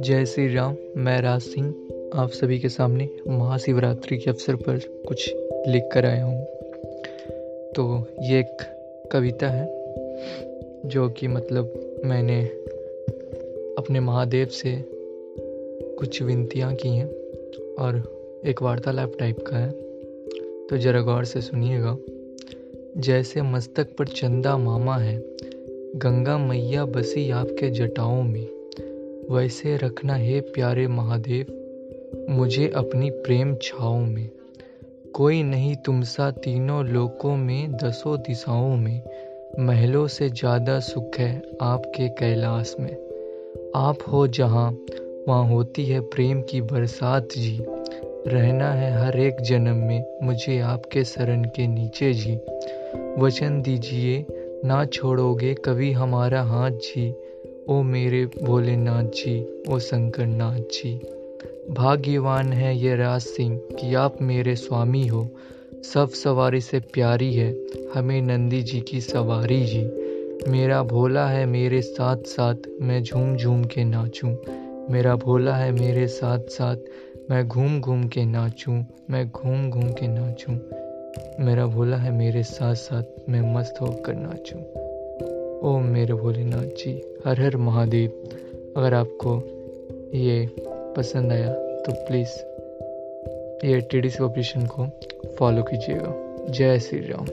जय श्री राम, मैं राज सिंह, आप सभी के सामने महाशिवरात्रि के अवसर पर कुछ लिख कर आया हूँ। तो ये एक कविता है, जो कि मतलब मैंने अपने महादेव से कुछ विनतियाँ की हैं, और एक वार्तालाप टाइप का है। तो ज़रा गौर से सुनिएगा। जैसे मस्तक पर चंदा मामा है, गंगा मैया बसी आपके जटाओं में। वैसे रखना है प्यारे महादेव, मुझे अपनी प्रेम छाओ में। कोई नहीं तुम सा तीनों लोकों में, दसों दिशाओं में। महलों से ज़्यादा सुख है आपके कैलाश में। आप हो जहाँ, वहाँ होती है प्रेम की बरसात जी। रहना है हर एक जन्म में, मुझे आपके शरण के नीचे जी। वचन दीजिए, ना छोड़ोगे कभी हमारा हाथ जी। ओ मेरे भोलेनाथ जी, ओ शंकर नाथ जी। भाग्यवान है ये राज सिंह कि आप मेरे स्वामी हो। सब सवारी से प्यारी है, हमें नंदी जी की सवारी जी। मेरा भोला है मेरे साथ साथ मैं झूम झूम के नाचूं। मेरा भोला है मेरे साथ साथ मैं घूम घूम के नाचूं, मैं घूम घूम के नाचूं। मेरा भोला है, मेरे साथ साथ मैं मस्त होकर नाचूं। ओ मेरे भोलेनाथ जी, हर हर महादेव, अगर आपको ये पसंद आया तो प्लीज़ ये टी डी सी ऑपरेशन को फॉलो कीजिएगा। जय श्री राम।